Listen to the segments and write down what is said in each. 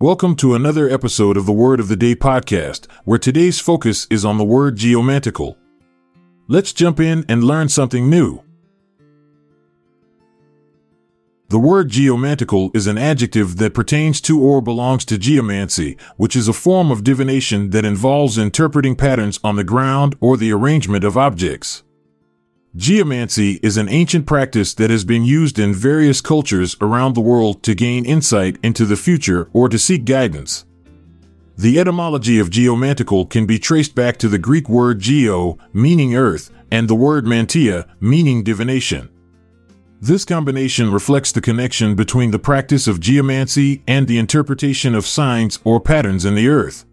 Welcome to another episode of the Word of the Day podcast, where today's focus is on the word geomantical. Let's jump in and learn something new. The word geomantical is an adjective that pertains to or belongs to geomancy, which is a form of divination that involves interpreting patterns on the ground or the arrangement of objects. Geomancy is an ancient practice that has been used in various cultures around the world to gain insight into the future or to seek guidance. The etymology of geomantical can be traced back to the Greek word geo, meaning earth, and the word mantia, meaning divination. This combination reflects the connection between the practice of geomancy and the interpretation of signs or patterns in the earth.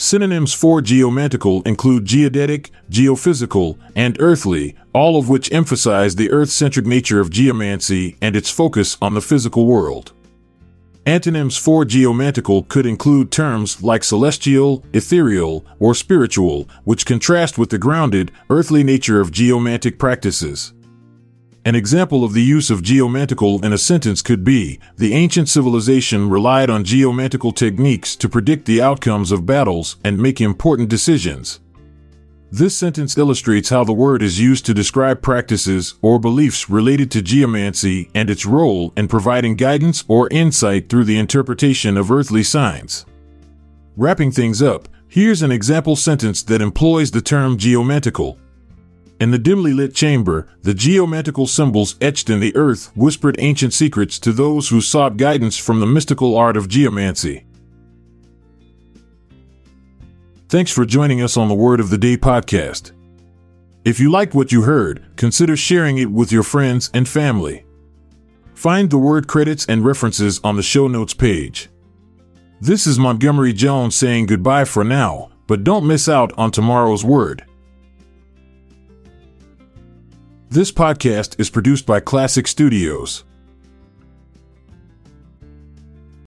Synonyms for geomantical include geodetic, geophysical, and earthly, all of which emphasize the earth centric nature of geomancy and its focus on the physical world. Antonyms for geomantical could include terms like celestial, ethereal, or spiritual, which contrast with the grounded, earthly nature of geomantic practices. An example of the use of geomantical in a sentence could be The ancient civilization relied on geomantical techniques to predict the outcomes of battles and make important decisions. This sentence illustrates how the word is used to describe practices or beliefs related to geomancy and its role in providing guidance or insight through the interpretation of earthly signs. Wrapping things up, here's an example sentence that employs the term geomantical. In the dimly lit chamber, the geomantical symbols etched in the earth whispered ancient secrets to those who sought guidance from the mystical art of geomancy. Thanks for joining us on the Word of the Day podcast. If you liked what you heard, consider sharing it with your friends and family. Find the word credits and references on the show notes page. This is Montgomery Jones saying goodbye for now, but don't miss out on tomorrow's word. This podcast is produced by Klassic Studios.